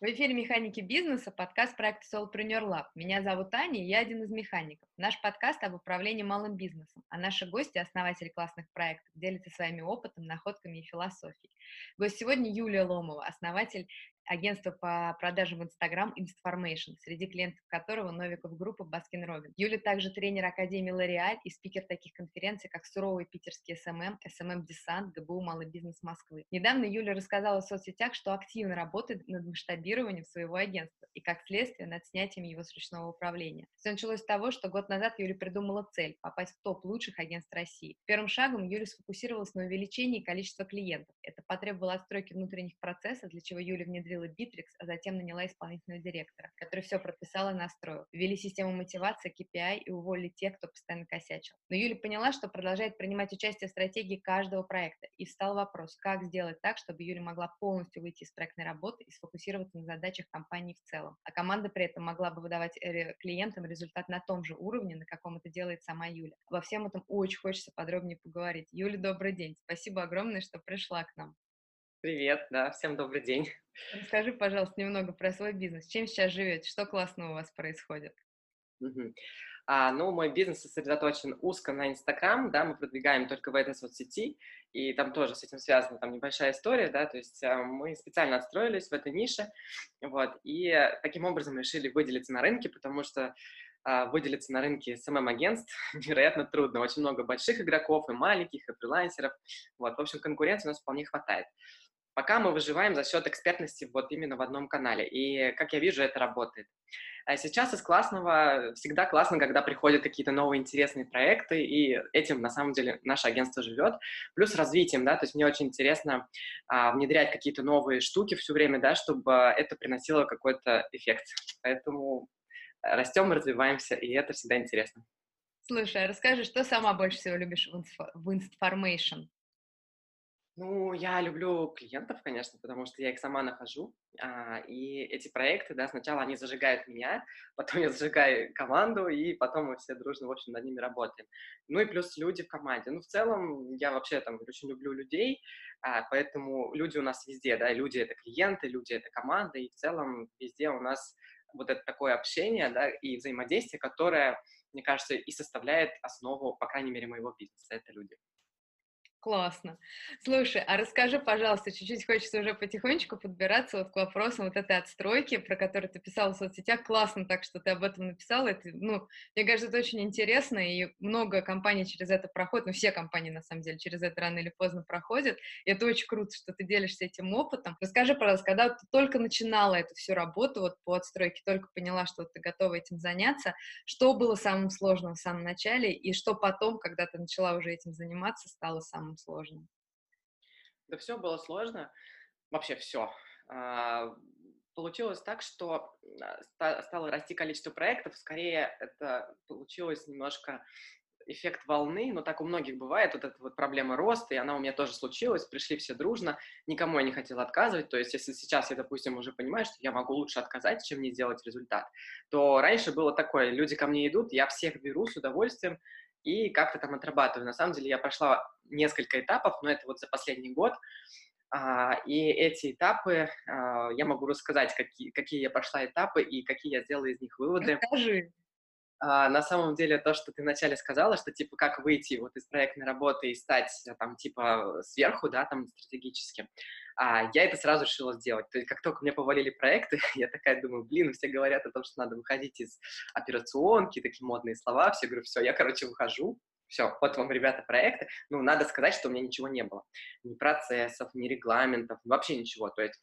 В эфире «Механики бизнеса» подкаст проекта Solopreneur Lab. Меня зовут Аня, и я один из механиков. Наш подкаст об управлении малым бизнесом, а наши гости – основатели классных проектов, делятся своими опытом, находками и философией. Гость сегодня Юлия Ломова, основатель агентство по продажам в Instagram InstFormation, среди клиентов которого Novikov Group, Baskin Robbins. Юля также тренер Академии L'Oréal и спикер таких конференций, как Суровый питерский SMM, SMM Десант, ГБУ Малый бизнес Москвы. Недавно Юля рассказала в соцсетях, что активно работает над масштабированием своего агентства и, как следствие, над снятием его с ручного управления. Все началось с того, что год назад Юля придумала цель – попасть в топ лучших агентств России. Первым шагом Юля сфокусировалась на увеличении количества клиентов. Это потребовало отстройки внутренних процессов, для чего Юля внедрила открыла Bittrex, а затем наняла исполнительного директора, который все прописал и настроил. Ввели систему мотивации, KPI и уволили тех, кто постоянно косячил. Но Юля поняла, что продолжает принимать участие в стратегии каждого проекта. И встал вопрос, как сделать так, чтобы Юля могла полностью выйти из проектной работы и сфокусироваться на задачах компании в целом. А команда при этом могла бы выдавать э, клиентам результат на том же уровне, на каком это делает сама Юля. Во всем этом очень хочется подробнее поговорить. Юля, добрый день. Спасибо огромное, что пришла к нам. Привет, да, всем добрый день. Расскажи, пожалуйста, немного про свой бизнес. Чем сейчас живете? Что классного у вас происходит? Угу. А, ну, мой бизнес сосредоточен узко на Инстаграм, да, мы продвигаем только в этой соцсети, и там тоже с этим связана там небольшая история, да, то есть а, мы специально отстроились в этой нише, вот, и таким образом решили выделиться на рынке, потому что а, выделиться на рынке СММ-агентств невероятно трудно. Очень много больших игроков и маленьких, и фрилансеров. Вот, в общем, конкуренции у нас вполне хватает пока мы выживаем за счет экспертности вот именно в одном канале. И, как я вижу, это работает. А сейчас из классного всегда классно, когда приходят какие-то новые интересные проекты, и этим, на самом деле, наше агентство живет. Плюс развитием, да, то есть мне очень интересно а, внедрять какие-то новые штуки все время, да, чтобы это приносило какой-то эффект. Поэтому растем, развиваемся, и это всегда интересно. Слушай, а расскажи, что сама больше всего любишь в Instformation? Ну, я люблю клиентов, конечно, потому что я их сама нахожу. А, и эти проекты, да, сначала они зажигают меня, потом я зажигаю команду, и потом мы все дружно, в общем, над ними работаем. Ну и плюс люди в команде. Ну, в целом, я вообще там очень люблю людей, а, поэтому люди у нас везде, да, люди — это клиенты, люди — это команда, и в целом везде у нас вот это такое общение, да, и взаимодействие, которое, мне кажется, и составляет основу, по крайней мере, моего бизнеса, это люди. Классно. Слушай, а расскажи, пожалуйста, чуть-чуть хочется уже потихонечку подбираться вот к вопросам вот этой отстройки, про которую ты писала в соцсетях. Классно так, что ты об этом написала. Это, ну, мне кажется, это очень интересно, и много компаний через это проходят, ну, все компании, на самом деле, через это рано или поздно проходят, и это очень круто, что ты делишься этим опытом. Расскажи, пожалуйста, когда ты только начинала эту всю работу вот по отстройке, только поняла, что ты готова этим заняться, что было самым сложным в самом начале, и что потом, когда ты начала уже этим заниматься, стало самым самым сложным? Да все было сложно, вообще все. А, получилось так, что а, стало расти количество проектов, скорее это получилось немножко эффект волны, но так у многих бывает, вот эта вот проблема роста, и она у меня тоже случилась, пришли все дружно, никому я не хотела отказывать, то есть если сейчас я, допустим, уже понимаю, что я могу лучше отказать, чем не сделать результат, то раньше было такое, люди ко мне идут, я всех беру с удовольствием, и как-то там отрабатываю. На самом деле я прошла несколько этапов, но это вот за последний год, а, и эти этапы, а, я могу рассказать, какие, какие я прошла этапы и какие я сделала из них выводы. Расскажи. А, на самом деле то, что ты вначале сказала, что типа как выйти вот из проектной работы и стать там типа сверху, да, там стратегически, а, я это сразу решила сделать. То есть как только мне повалили проекты, я такая думаю, блин, все говорят о том, что надо выходить из операционки, такие модные слова, все говорю, все, я, короче, выхожу, все, вот вам, ребята, проекты. Ну, надо сказать, что у меня ничего не было. Ни процессов, ни регламентов, вообще ничего. То есть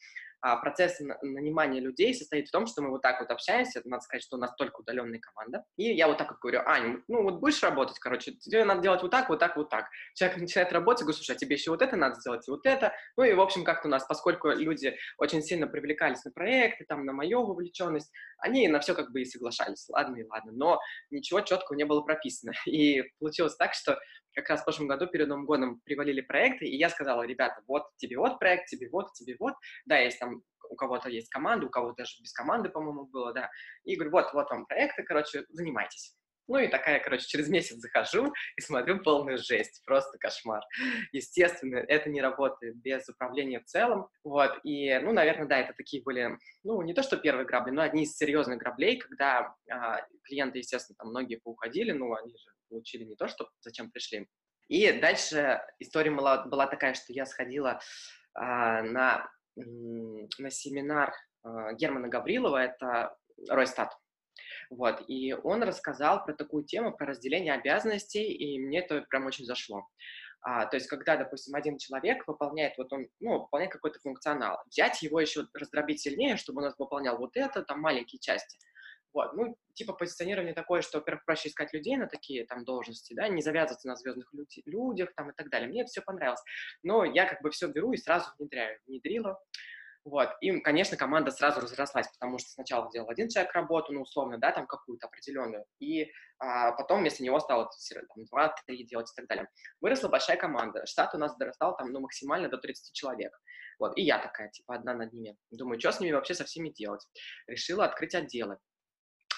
процесс нанимания людей состоит в том, что мы вот так вот общаемся, надо сказать, что у нас только удаленная команда, и я вот так вот говорю, Ань, ну вот будешь работать, короче, тебе надо делать вот так, вот так, вот так. Человек начинает работать, говорю, слушай, а тебе еще вот это надо сделать, и вот это. Ну и, в общем, как-то у нас, поскольку люди очень сильно привлекались на проекты, там, на мою вовлеченность, они на все как бы и соглашались, ладно и ладно, но ничего четкого не было прописано. И получилось так, что как раз в прошлом году перед Новым годом привалили проекты, и я сказала, ребята, вот тебе вот проект, тебе вот, тебе вот, да, есть там, у кого-то есть команда, у кого-то даже без команды, по-моему, было, да, и говорю, вот, вот вам проекты, короче, занимайтесь. Ну и такая, короче, через месяц захожу и смотрю полную жесть, просто кошмар. Естественно, это не работает без управления в целом, вот, и, ну, наверное, да, это такие были, ну, не то что первые грабли, но одни из серьезных граблей, когда а, клиенты, естественно, там многие поуходили, ну, они же получили не то, что зачем пришли. И дальше история была, была такая, что я сходила а, на, на семинар а, Германа Гаврилова, это Ройстат, вот, и он рассказал про такую тему, про разделение обязанностей, и мне это прям очень зашло. А, то есть, когда, допустим, один человек выполняет, вот он, ну, выполняет какой-то функционал, взять его еще раздробить сильнее, чтобы он выполнял вот это, там, маленькие части. Вот, ну, типа позиционирование такое, что, во-первых, проще искать людей на такие там должности, да, не завязываться на звездных люди, людях там и так далее. Мне это все понравилось. Но я как бы все беру и сразу внедряю. Внедрила, вот. И, конечно, команда сразу разрослась, потому что сначала делал один человек работу, ну, условно, да, там какую-то определенную, и а, потом вместо него стало там, два-три делать и так далее. Выросла большая команда. Штат у нас дорастал там, ну, максимально до 30 человек. Вот. И я такая, типа, одна над ними. Думаю, что с ними вообще со всеми делать? Решила открыть отделы.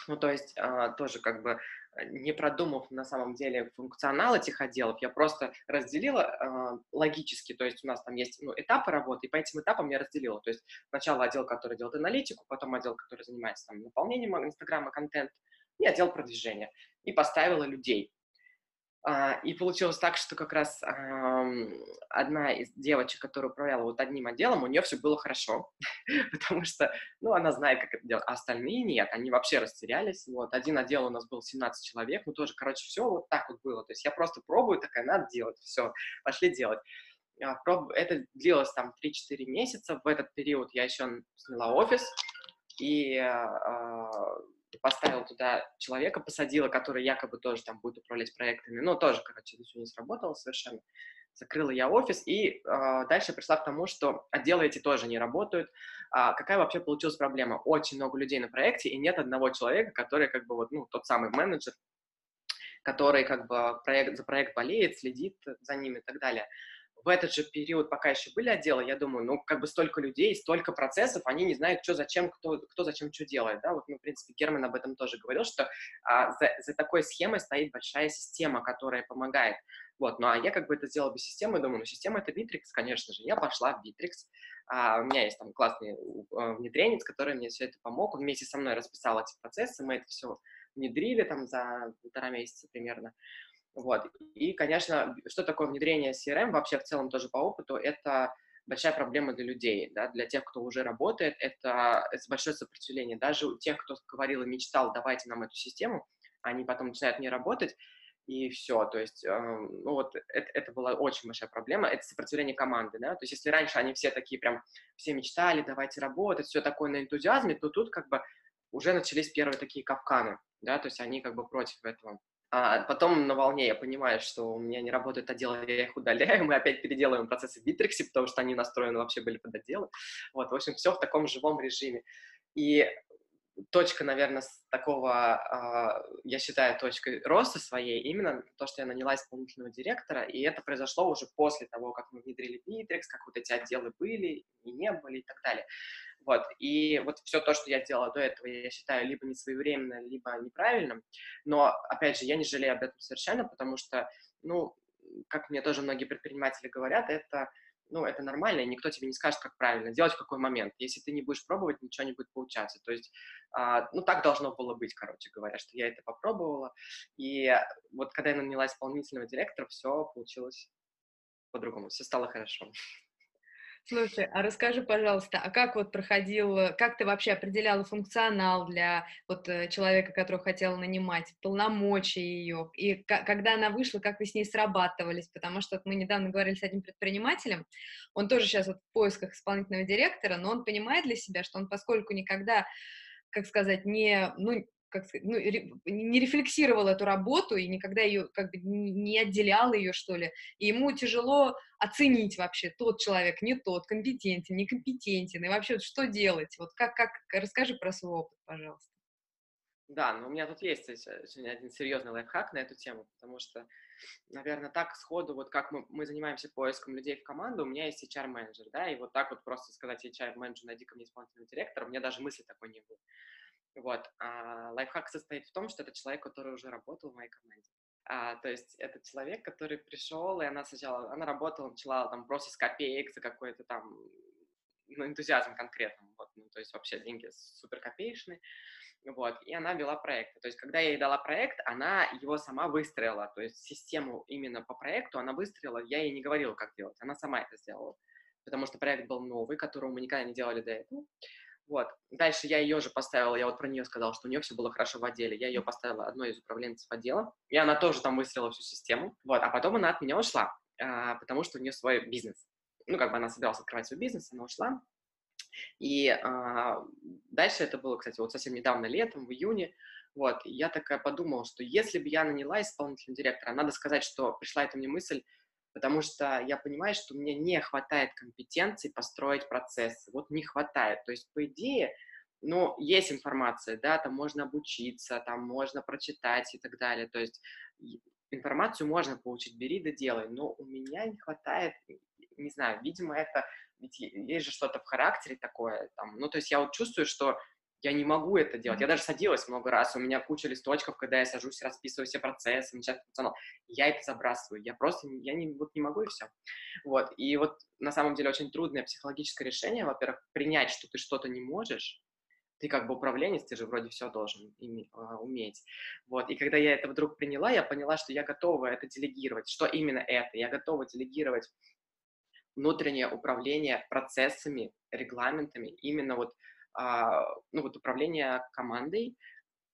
Ну, то есть а, тоже как бы Э, не продумав на самом деле функционал этих отделов, я просто разделила э, логически, то есть у нас там есть ну, этапы работы, и по этим этапам я разделила. То есть сначала отдел, который делает аналитику, потом отдел, который занимается там, наполнением Инстаграма, контент, и отдел продвижения. И поставила людей. А, и получилось так, что как раз одна из девочек, которая управляла вот одним отделом, у нее все было хорошо, потому что, ну, она знает, как это делать, а остальные нет, они вообще растерялись, вот, один отдел у нас был 17 человек, ну, тоже, короче, все вот так вот было, то есть я просто пробую, такая, надо делать, все, пошли делать. А, это длилось там 3-4 месяца, в этот период я еще сняла офис, и а, поставил туда человека, посадила, который якобы тоже там будет управлять проектами, но тоже, короче, это все не сработало совершенно. Закрыла я офис, и э, дальше пришла к тому, что отделы эти тоже не работают. А какая вообще получилась проблема? Очень много людей на проекте, и нет одного человека, который как бы вот, ну, тот самый менеджер, который как бы проект, за проект болеет, следит за ним и так далее в этот же период, пока еще были отделы, я думаю, ну, как бы столько людей, столько процессов, они не знают, что зачем, кто, кто зачем что делает, да, вот, ну, в принципе, Герман об этом тоже говорил, что а, за, за такой схемой стоит большая система, которая помогает, вот, ну, а я как бы это сделал без системы, думаю, ну, система это Bittrex, конечно же, я пошла в Bittrex, а, у меня есть там классный а, внедренец, который мне все это помог, он вместе со мной расписал эти процессы, мы это все внедрили там за полтора месяца примерно, вот. И, конечно, что такое внедрение CRM вообще в целом тоже по опыту, это большая проблема для людей, да, для тех, кто уже работает, это, это большое сопротивление. Даже у тех, кто говорил и мечтал, давайте нам эту систему, они потом начинают не работать, и все, то есть, э, ну вот, это, это была очень большая проблема, это сопротивление команды, да, то есть, если раньше они все такие прям, все мечтали, давайте работать, все такое на энтузиазме, то тут как бы уже начались первые такие капканы, да, то есть они как бы против этого. А потом на волне я понимаю, что у меня не работают отделы, я их удаляю, мы опять переделываем процессы в Bittrex, потому что они настроены вообще были под отделы. Вот, в общем, все в таком живом режиме. И точка, наверное, такого, а, я считаю, точкой роста своей, именно то, что я наняла исполнительного директора, и это произошло уже после того, как мы внедрили Bittrex, как вот эти отделы были и не были и так далее. Вот. И вот все то, что я делала до этого, я считаю либо не своевременно, либо неправильным. Но, опять же, я не жалею об этом совершенно, потому что, ну, как мне тоже многие предприниматели говорят, это ну, это нормально, и никто тебе не скажет, как правильно делать, в какой момент. Если ты не будешь пробовать, ничего не будет получаться. То есть, а, ну, так должно было быть, короче говоря, что я это попробовала. И вот когда я наняла исполнительного директора, все получилось по-другому, все стало хорошо. Слушай, а расскажи, пожалуйста, а как вот проходил, как ты вообще определяла функционал для вот э, человека, которого хотела нанимать, полномочия ее, и когда она вышла, как вы с ней срабатывались, потому что вот мы недавно говорили с одним предпринимателем, он тоже сейчас вот в поисках исполнительного директора, но он понимает для себя, что он поскольку никогда как сказать, не, ну, как ну, не рефлексировал эту работу и никогда ее как бы не отделял ее, что ли. И ему тяжело оценить вообще, тот человек, не тот, компетентен, некомпетентен, и вообще вот что делать? Вот как, как, расскажи про свой опыт, пожалуйста. Да, но у меня тут есть сегодня один серьезный лайфхак на эту тему, потому что, наверное, так сходу, вот как мы, мы занимаемся поиском людей в команду, у меня есть HR-менеджер, да, и вот так вот просто сказать HR-менеджеру, найди ко мне исполнительного директора, у меня даже мысли такой не было. Вот. А лайфхак состоит в том, что это человек, который уже работал в моей команде. А, то есть это человек, который пришел, и она сначала, она работала, начала там просто с копеек за какой-то там ну, энтузиазм конкретно, вот, ну, то есть вообще деньги супер копеечные, вот, и она вела проект. То есть, когда я ей дала проект, она его сама выстроила, то есть систему именно по проекту она выстроила, я ей не говорила, как делать, она сама это сделала, потому что проект был новый, которого мы никогда не делали до этого, вот. Дальше я ее же поставила, я вот про нее сказала, что у нее все было хорошо в отделе. Я ее поставила одной из управленцев отдела, и она тоже там выстроила всю систему. Вот. А потом она от меня ушла, а, потому что у нее свой бизнес. Ну, как бы она собиралась открывать свой бизнес, она ушла. И а, дальше это было, кстати, вот совсем недавно, летом, в июне. Вот, и я такая подумала, что если бы я наняла исполнительного директора, надо сказать, что пришла эта мне мысль, потому что я понимаю, что мне не хватает компетенций построить процессы. Вот не хватает. То есть, по идее, ну, есть информация, да, там можно обучиться, там можно прочитать и так далее. То есть информацию можно получить, бери да делай, но у меня не хватает, не знаю, видимо, это, ведь есть же что-то в характере такое, там, ну, то есть я вот чувствую, что я не могу это делать. Я даже садилась много раз, у меня куча листочков, когда я сажусь, расписываю все процессы, начать функционал. Я это забрасываю, я просто, я не, вот не могу и все. Вот, и вот на самом деле очень трудное психологическое решение, во-первых, принять, что ты что-то не можешь, ты как бы управленец, ты же вроде все должен име, а, уметь. Вот, и когда я это вдруг приняла, я поняла, что я готова это делегировать. Что именно это? Я готова делегировать внутреннее управление процессами, регламентами, именно вот ну, вот управление командой,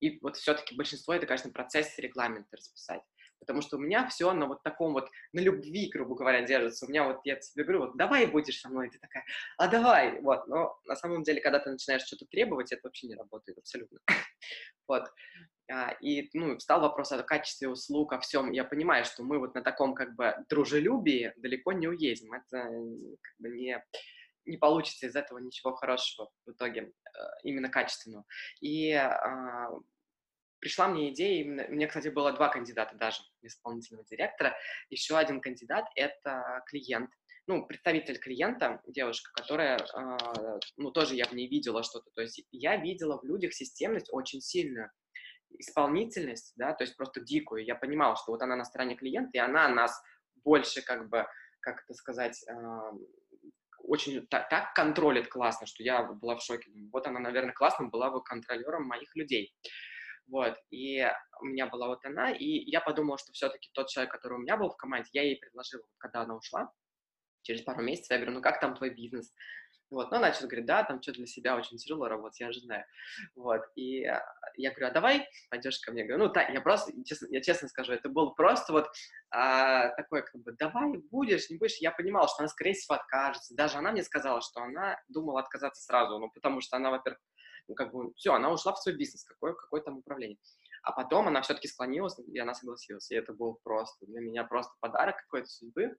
и вот все-таки большинство это, конечно, процесс регламента расписать. Потому что у меня все на вот таком вот, на любви, грубо говоря, держится. У меня вот, я тебе говорю, вот давай будешь со мной, и ты такая, а давай, вот. Но на самом деле, когда ты начинаешь что-то требовать, это вообще не работает абсолютно. вот. А, и, ну, встал вопрос о качестве услуг, о всем. Я понимаю, что мы вот на таком, как бы, дружелюбии далеко не уедем. Это как бы не не получится из этого ничего хорошего в итоге, э, именно качественного. И а, пришла мне идея, именно, мне, кстати, было два кандидата даже, исполнительного директора. Еще один кандидат — это клиент, ну, представитель клиента, девушка, которая, э, ну, тоже я в ней видела что-то. То есть я видела в людях системность очень сильную, исполнительность, да, то есть просто дикую. Я понимала, что вот она на стороне клиента, и она нас больше, как бы, как это сказать, э, очень так, так контролит классно, что я была в шоке. Вот она, наверное, классно была бы контролером моих людей. Вот, и у меня была вот она, и я подумала, что все-таки тот человек, который у меня был в команде, я ей предложила, когда она ушла, через пару месяцев, я говорю, ну как там твой бизнес? Вот, она что-то говорит, да, там что для себя очень тяжело работать, я же знаю. Вот, и я говорю, а давай пойдешь ко мне? Я говорю, ну, так, я просто, честно, я честно скажу, это был просто вот а, такой, как бы, давай, будешь, не будешь. Я понимала, что она, скорее всего, откажется. Даже она мне сказала, что она думала отказаться сразу, ну, потому что она, во-первых, ну, как бы, все, она ушла в свой бизнес, какое, какое там управление. А потом она все-таки склонилась, и она согласилась. И это был просто для меня просто подарок какой-то судьбы.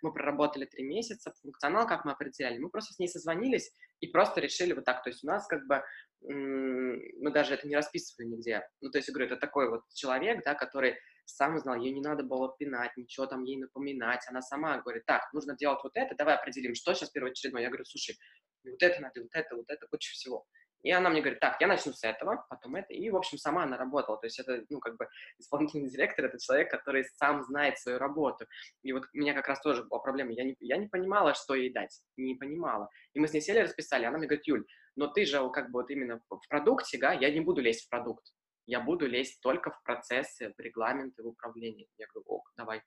Мы проработали три месяца, функционал, как мы определяли, мы просто с ней созвонились и просто решили вот так. То есть у нас как бы, мы даже это не расписывали нигде. Ну, то есть, я говорю, это такой вот человек, да, который сам знал, ей не надо было пинать, ничего там ей напоминать. Она сама говорит, так, нужно делать вот это, давай определим, что сейчас первоочередное. Я говорю, слушай, вот это надо, вот это, вот это, куча всего. И она мне говорит, так, я начну с этого, потом это. И, в общем, сама она работала. То есть это, ну, как бы исполнительный директор — это человек, который сам знает свою работу. И вот у меня как раз тоже была проблема. Я не, я не понимала, что ей дать. Не понимала. И мы с ней сели, расписали. Она мне говорит, Юль, но ты же как бы вот именно в продукте, да, я не буду лезть в продукт. Я буду лезть только в процессы, в регламенты, в управление. Я говорю, ок, давай.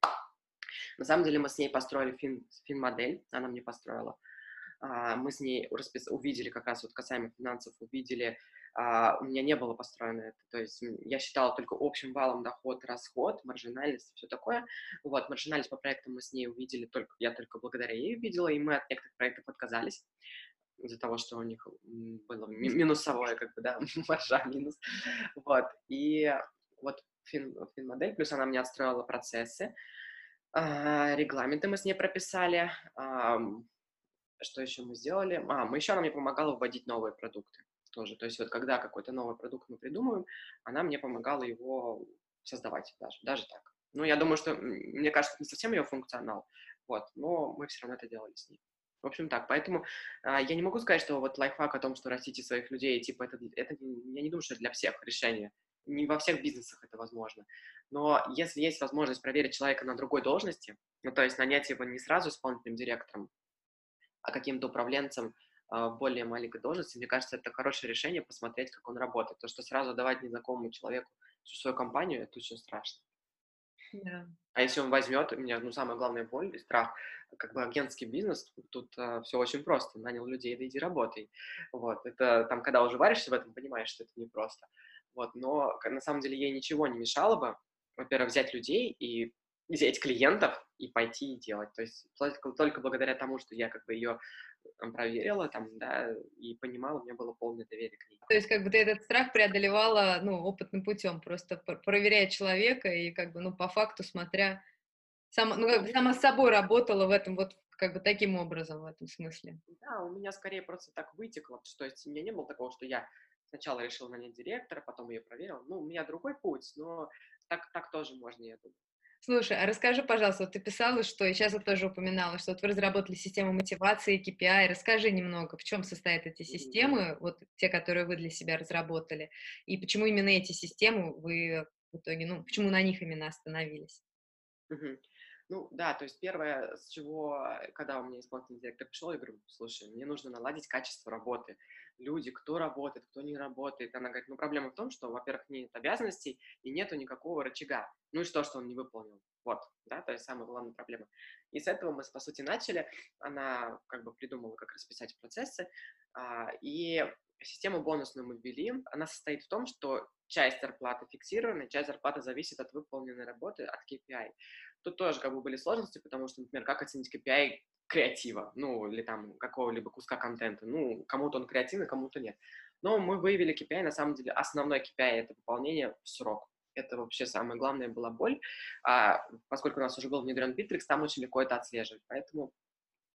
На самом деле мы с ней построили фин, фин-модель, она мне построила. А, мы с ней распис... увидели как раз вот касаемо финансов, увидели, а, у меня не было построено это, то есть я считала только общим валом доход, расход, маржинальность, все такое. Вот, маржинальность по проектам мы с ней увидели только, я только благодаря ей увидела, и мы от некоторых проектов отказались из-за того, что у них было минусовое, как бы, да, маржа минус. Вот, и вот фин, фин-модель, плюс она мне отстроила процессы, а, регламенты мы с ней прописали, что еще мы сделали? А, мы еще она мне помогала вводить новые продукты тоже. То есть вот когда какой-то новый продукт мы придумываем, она мне помогала его создавать даже, даже так. Ну, я думаю, что, мне кажется, не совсем ее функционал, вот, но мы все равно это делали с ней. В общем, так. Поэтому а, я не могу сказать, что вот лайфхак о том, что растите своих людей, типа, это, это я не думаю, что это для всех решение. Не во всех бизнесах это возможно. Но если есть возможность проверить человека на другой должности, ну, то есть нанять его не сразу исполнительным директором, а каким-то управленцем а, в более маленькой должности, мне кажется, это хорошее решение посмотреть, как он работает. То, что сразу давать незнакомому человеку всю свою компанию, это очень страшно. Да. А если он возьмет, у меня, ну, самая главная боль и страх, как бы агентский бизнес, тут uh, все очень просто. Нанял людей, да иди работай. Вот, это там, когда уже варишься в этом, понимаешь, что это непросто. Вот, но на самом деле ей ничего не мешало бы, во-первых, взять людей и взять клиентов и пойти и делать. То есть только, только благодаря тому, что я как бы ее проверила там, да, и понимала, у меня было полное доверие к ней. То есть как бы ты этот страх преодолевала, ну, опытным путем, просто проверяя человека и как бы, ну, по факту смотря, сама, ну, как бы сама с собой работала в этом вот как бы таким образом в этом смысле. Да, у меня скорее просто так вытекло, то есть у меня не было такого, что я сначала решил нанять директора, потом ее проверил. Ну, у меня другой путь, но так, так тоже можно, я думаю. Слушай, а расскажи, пожалуйста, вот ты писала, что, и сейчас я тоже упоминала, что вот вы разработали систему мотивации, KPI. Расскажи немного, в чем состоят эти системы, вот те, которые вы для себя разработали, и почему именно эти системы вы в итоге, ну, почему на них именно остановились? Угу. Ну, да, то есть первое, с чего, когда у меня исполнительный директор пришел, я говорю, слушай, мне нужно наладить качество работы люди, кто работает, кто не работает. Она говорит, ну проблема в том, что, во-первых, нет обязанностей и нету никакого рычага. Ну и что, что он не выполнил? Вот, да, то есть самая главная проблема. И с этого мы, по сути, начали. Она как бы придумала, как расписать процессы. А, и систему бонусную мы ввели. Она состоит в том, что часть зарплаты фиксированная, часть зарплаты зависит от выполненной работы, от KPI. Тут тоже как бы были сложности, потому что, например, как оценить KPI креатива, ну, или там какого-либо куска контента. Ну, кому-то он креативный, кому-то нет. Но мы выявили KPI, на самом деле, основной KPI — это выполнение в срок. Это вообще самая главная была боль. А, поскольку у нас уже был внедрен Bittrex, там очень легко это отслеживать. Поэтому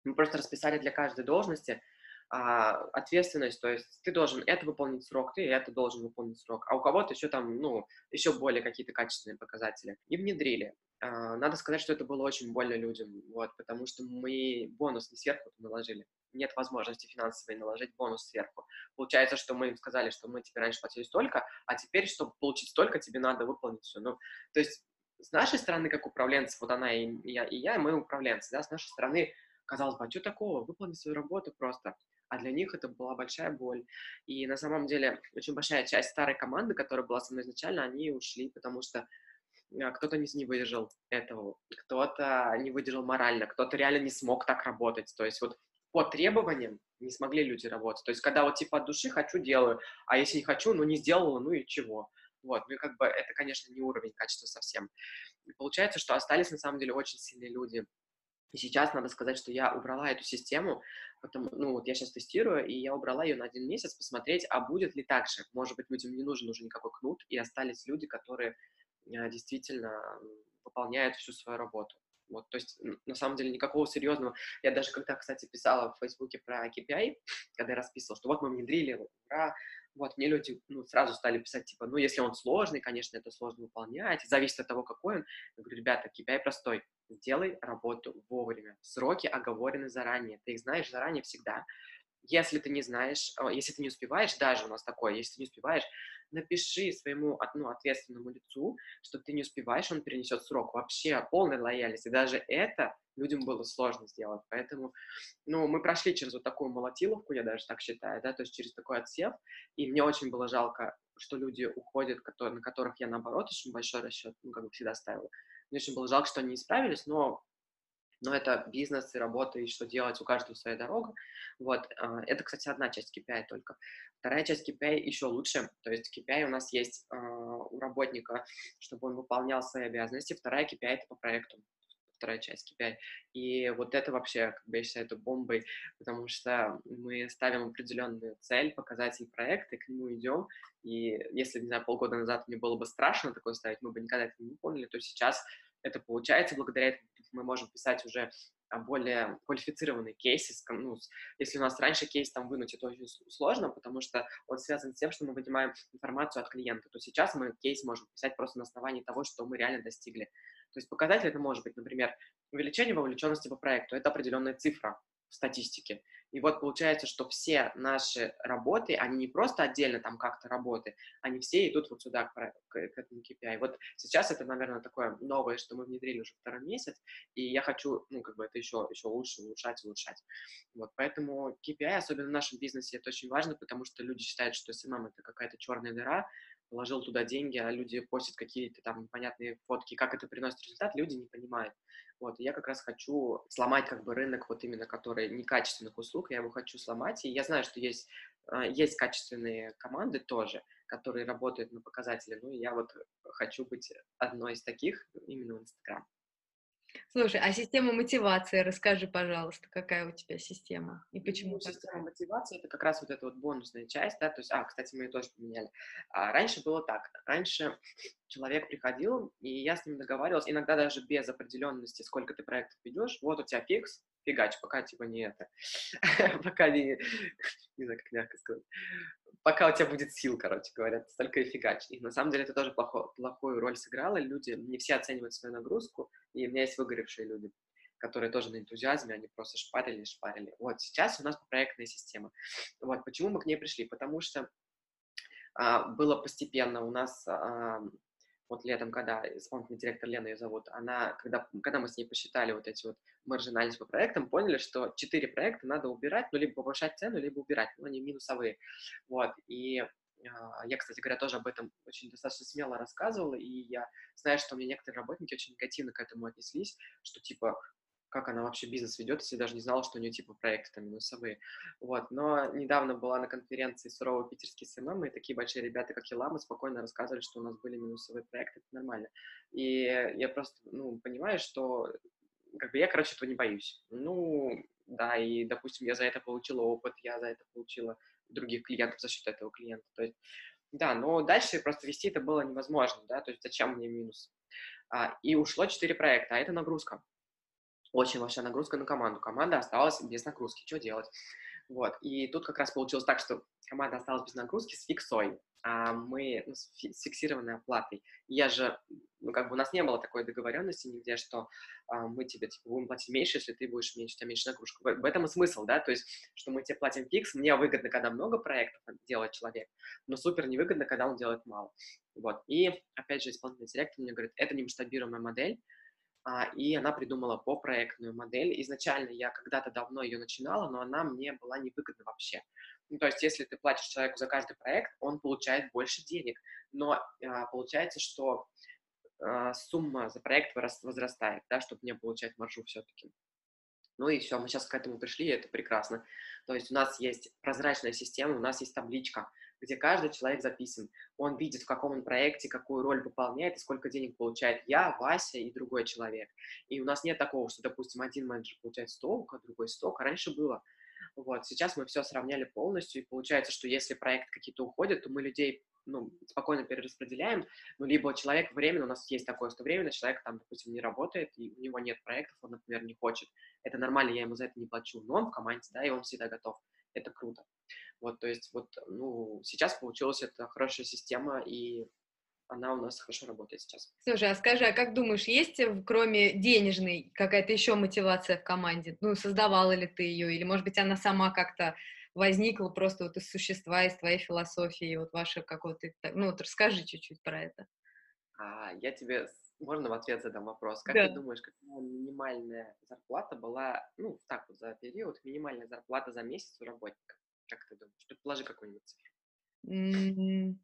мы просто расписали для каждой должности а, ответственность, то есть ты должен это выполнить срок, ты это должен выполнить срок, а у кого-то еще там, ну, еще более какие-то качественные показатели. И внедрили. А, надо сказать, что это было очень больно людям, вот, потому что мы бонус не сверху наложили. Нет возможности финансовой наложить бонус сверху. Получается, что мы им сказали, что мы тебе раньше платили столько, а теперь, чтобы получить столько, тебе надо выполнить все. Ну, то есть с нашей стороны, как управленцы, вот она и я, и я, мы управленцы, да, с нашей стороны, казалось бы, а что такого, выполни свою работу просто. А для них это была большая боль. И на самом деле очень большая часть старой команды, которая была со мной изначально, они ушли, потому что кто-то не, не выдержал этого, кто-то не выдержал морально, кто-то реально не смог так работать. То есть вот по требованиям не смогли люди работать. То есть когда вот типа от души хочу, делаю, а если не хочу, ну не сделала, ну и чего. Вот, ну и как бы это, конечно, не уровень качества совсем. И получается, что остались на самом деле очень сильные люди. И сейчас надо сказать, что я убрала эту систему, потому, ну вот я сейчас тестирую, и я убрала ее на один месяц, посмотреть, а будет ли так же. Может быть, людям не нужен уже никакой кнут, и остались люди, которые а, действительно выполняют всю свою работу. Вот, то есть, на самом деле, никакого серьезного. Я даже когда, кстати, писала в Фейсбуке про KPI, когда я расписывала, что вот мы внедрили, ура, вот, мне люди ну, сразу стали писать, типа, ну, если он сложный, конечно, это сложно выполнять, зависит от того, какой он. Я говорю, ребята, KPI простой, сделай работу вовремя, сроки оговорены заранее, ты их знаешь заранее всегда. Если ты не знаешь, если ты не успеваешь, даже у нас такое, если ты не успеваешь, напиши своему ну, ответственному лицу, что ты не успеваешь, он перенесет срок. Вообще полной лояльности. Даже это людям было сложно сделать. Поэтому, ну, мы прошли через вот такую молотиловку, я даже так считаю, да, то есть через такой отсев, и мне очень было жалко, что люди уходят, которые, на которых я, наоборот, очень большой расчет, ну, как бы всегда ставила. Мне очень было жалко, что они не справились, но но это бизнес и работа, и что делать, у каждого своя дорога. Вот, а, это, кстати, одна часть KPI только. Вторая часть KPI еще лучше, то есть KPI у нас есть а, у работника, чтобы он выполнял свои обязанности, вторая KPI это по проекту вторая часть KPI. И вот это вообще, как бы я считаю, это бомбой, потому что мы ставим определенную цель, показатель проекта, к нему идем. И если, не знаю, полгода назад мне было бы страшно такое ставить, мы бы никогда это не выполнили, то сейчас это получается благодаря этому мы можем писать уже а, более квалифицированные кейсы. Ну, если у нас раньше кейс там вынуть, это очень сложно, потому что он связан с тем, что мы вынимаем информацию от клиента, то сейчас мы кейс можем писать просто на основании того, что мы реально достигли. То есть показатель это может быть, например, увеличение вовлеченности по проекту, это определенная цифра. Статистике. И вот получается, что все наши работы, они не просто отдельно там как-то работы, они все идут вот сюда, к, к, к этому KPI. Вот сейчас это, наверное, такое новое, что мы внедрили уже второй месяц, и я хочу, ну, как бы это еще, еще лучше улучшать, улучшать. Вот, поэтому KPI, особенно в нашем бизнесе, это очень важно, потому что люди считают, что SMM это какая-то черная дыра, положил туда деньги, а люди постят какие-то там непонятные фотки, как это приносит результат, люди не понимают. Вот, и я как раз хочу сломать как бы рынок вот именно, который некачественных услуг, я его хочу сломать, и я знаю, что есть, а, есть качественные команды тоже, которые работают на показатели, ну, и я вот хочу быть одной из таких именно в Инстаграм. Слушай, а система мотивации, расскажи, пожалуйста, какая у тебя система и почему ну, Система мотивации — это как раз вот эта вот бонусная часть, да, то есть, а, кстати, мы ее тоже поменяли. А, раньше было так, раньше человек приходил, и я с ним договаривался, иногда даже без определенности, сколько ты проектов ведешь, вот у тебя фикс, фигач, пока типа не это, пока не, не знаю, как мягко сказать, пока у тебя будет сил, короче говоря, столько и фигач. И на самом деле это тоже плохо, плохую роль сыграло, люди не все оценивают свою нагрузку, и у меня есть выгоревшие люди, которые тоже на энтузиазме, они просто шпарили, шпарили. Вот сейчас у нас проектная система. Вот почему мы к ней пришли? Потому что а, было постепенно у нас а, вот летом, когда исполнительный директор Лена ее зовут, она, когда, когда мы с ней посчитали вот эти вот маржинальность по проектам, поняли, что четыре проекта надо убирать, ну, либо повышать цену, либо убирать, но они минусовые. Вот, и а, я, кстати говоря, тоже об этом очень достаточно смело рассказывала, и я знаю, что у меня некоторые работники очень негативно к этому отнеслись, что типа как она вообще бизнес ведет, если даже не знала, что у нее типа проекты там минусовые. Вот. Но недавно была на конференции суровый питерский SMM, и такие большие ребята, как eLama, спокойно рассказывали, что у нас были минусовые проекты, это нормально. И я просто, ну, понимаю, что как бы я, короче, этого не боюсь. Ну, да, и, допустим, я за это получила опыт, я за это получила других клиентов за счет этого клиента. То есть, да, но дальше просто вести это было невозможно, да, то есть зачем мне минус? А, и ушло 4 проекта, а это нагрузка очень большая нагрузка на команду. Команда осталась без нагрузки. Что делать? Вот. И тут как раз получилось так, что команда осталась без нагрузки с фиксой, а мы ну, с, фи- с фиксированной оплатой. я же, ну, как бы у нас не было такой договоренности нигде, что а, мы тебе типа, будем платить меньше, если ты будешь меньше, у тебя меньше нагрузка. В, в этом и смысл, да, то есть, что мы тебе платим фикс, мне выгодно, когда много проектов делает человек, но супер невыгодно, когда он делает мало. Вот. И, опять же, исполнительный директор мне говорит, это не масштабируемая модель, и она придумала по проектную модель. Изначально я когда-то давно ее начинала, но она мне была невыгодна вообще. Ну, то есть, если ты платишь человеку за каждый проект, он получает больше денег, но а, получается, что а, сумма за проект возрастает, да, чтобы не получать маржу все-таки. Ну и все, мы сейчас к этому пришли, и это прекрасно. То есть у нас есть прозрачная система, у нас есть табличка, где каждый человек записан. Он видит, в каком он проекте, какую роль выполняет и сколько денег получает я, Вася и другой человек. И у нас нет такого, что, допустим, один менеджер получает столько, а другой столько. Раньше было. Вот, сейчас мы все сравняли полностью, и получается, что если проекты какие-то уходят, то мы людей ну, спокойно перераспределяем, ну, либо человек временно, у нас есть такое, что временно человек там, допустим, не работает, и у него нет проектов, он, например, не хочет. Это нормально, я ему за это не плачу, но он в команде, да, и он всегда готов. Это круто. Вот, то есть вот, ну, сейчас получилась эта хорошая система, и она у нас хорошо работает сейчас. Слушай, а скажи, а как думаешь, есть кроме денежной какая-то еще мотивация в команде? Ну, создавала ли ты ее, или, может быть, она сама как-то возникла просто вот из существа, из твоей философии, вот ваша какого-то... Ну, вот расскажи чуть-чуть про это. А, я тебе... Можно в ответ задам вопрос? Как да. ты думаешь, какая минимальная зарплата была, ну, так вот, за период, минимальная зарплата за месяц у работника? Как ты думаешь? Предположи какую-нибудь цифру.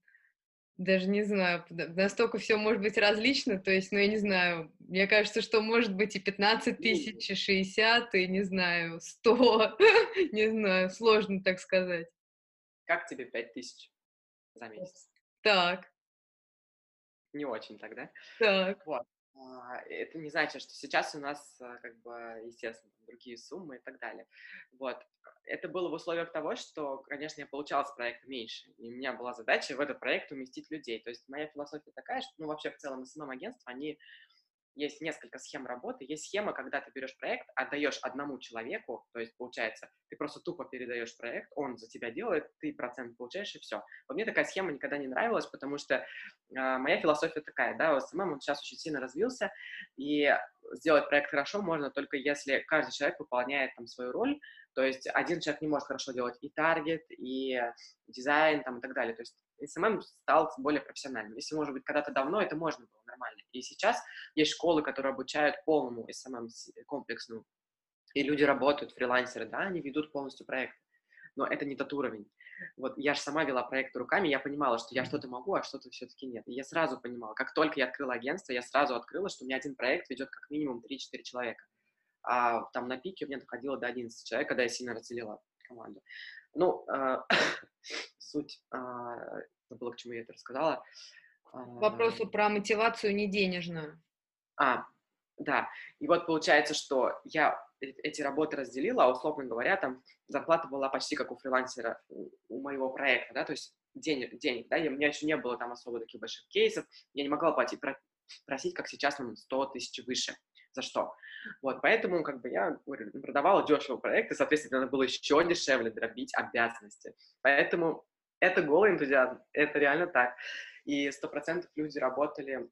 Даже не знаю, настолько все может быть различно, то есть, ну, я не знаю, мне кажется, что может быть и 15 тысяч, и 60, и, не знаю, 100, не знаю, сложно так сказать. Как тебе 5 тысяч за месяц? Так. Не очень тогда. Так. Вот. А, это не значит, что сейчас у нас, а, как бы, естественно, другие суммы и так далее. Вот это было в условиях того, что, конечно, я получал с проекта меньше, и у меня была задача в этот проект уместить людей. То есть моя философия такая, что, ну, вообще, в целом, SMM-агентство, они есть несколько схем работы. Есть схема, когда ты берешь проект, отдаешь одному человеку, то есть, получается, ты просто тупо передаешь проект, он за тебя делает, ты процент получаешь, и все. Вот мне такая схема никогда не нравилась, потому что э, моя философия такая, да, SMM, он сейчас очень сильно развился, и сделать проект хорошо можно только если каждый человек выполняет там свою роль, то есть один человек не может хорошо делать и таргет, и дизайн там и так далее, то есть SMM стал более профессиональным. Если, может быть, когда-то давно это можно было нормально. И сейчас есть школы, которые обучают полному SMM комплексному, и люди работают, фрилансеры, да, они ведут полностью проект, но это не тот уровень. Вот я же сама вела проект руками, я понимала, что я что-то могу, а что-то все-таки нет. И я сразу понимала, как только я открыла агентство, я сразу открыла, что у меня один проект ведет как минимум 3-4 человека. А там на пике у меня доходило до 11 человек, когда я сильно разделила команду. Ну, э, суть, э, забыла, к чему я это рассказала. Вопросу про мотивацию не денежную. А, да. И вот получается, что я эти работы разделила, а условно говоря, там зарплата была почти как у фрилансера у моего проекта, да, то есть денег, денег да, и у меня еще не было там особо таких больших кейсов, я не могла платить, просить, как сейчас, там, 100 тысяч выше. За что? Вот, поэтому, как бы, я говорю, продавала дешево проекты, соответственно, надо было еще дешевле дробить обязанности. Поэтому это голый энтузиазм, это реально так. И сто процентов люди работали,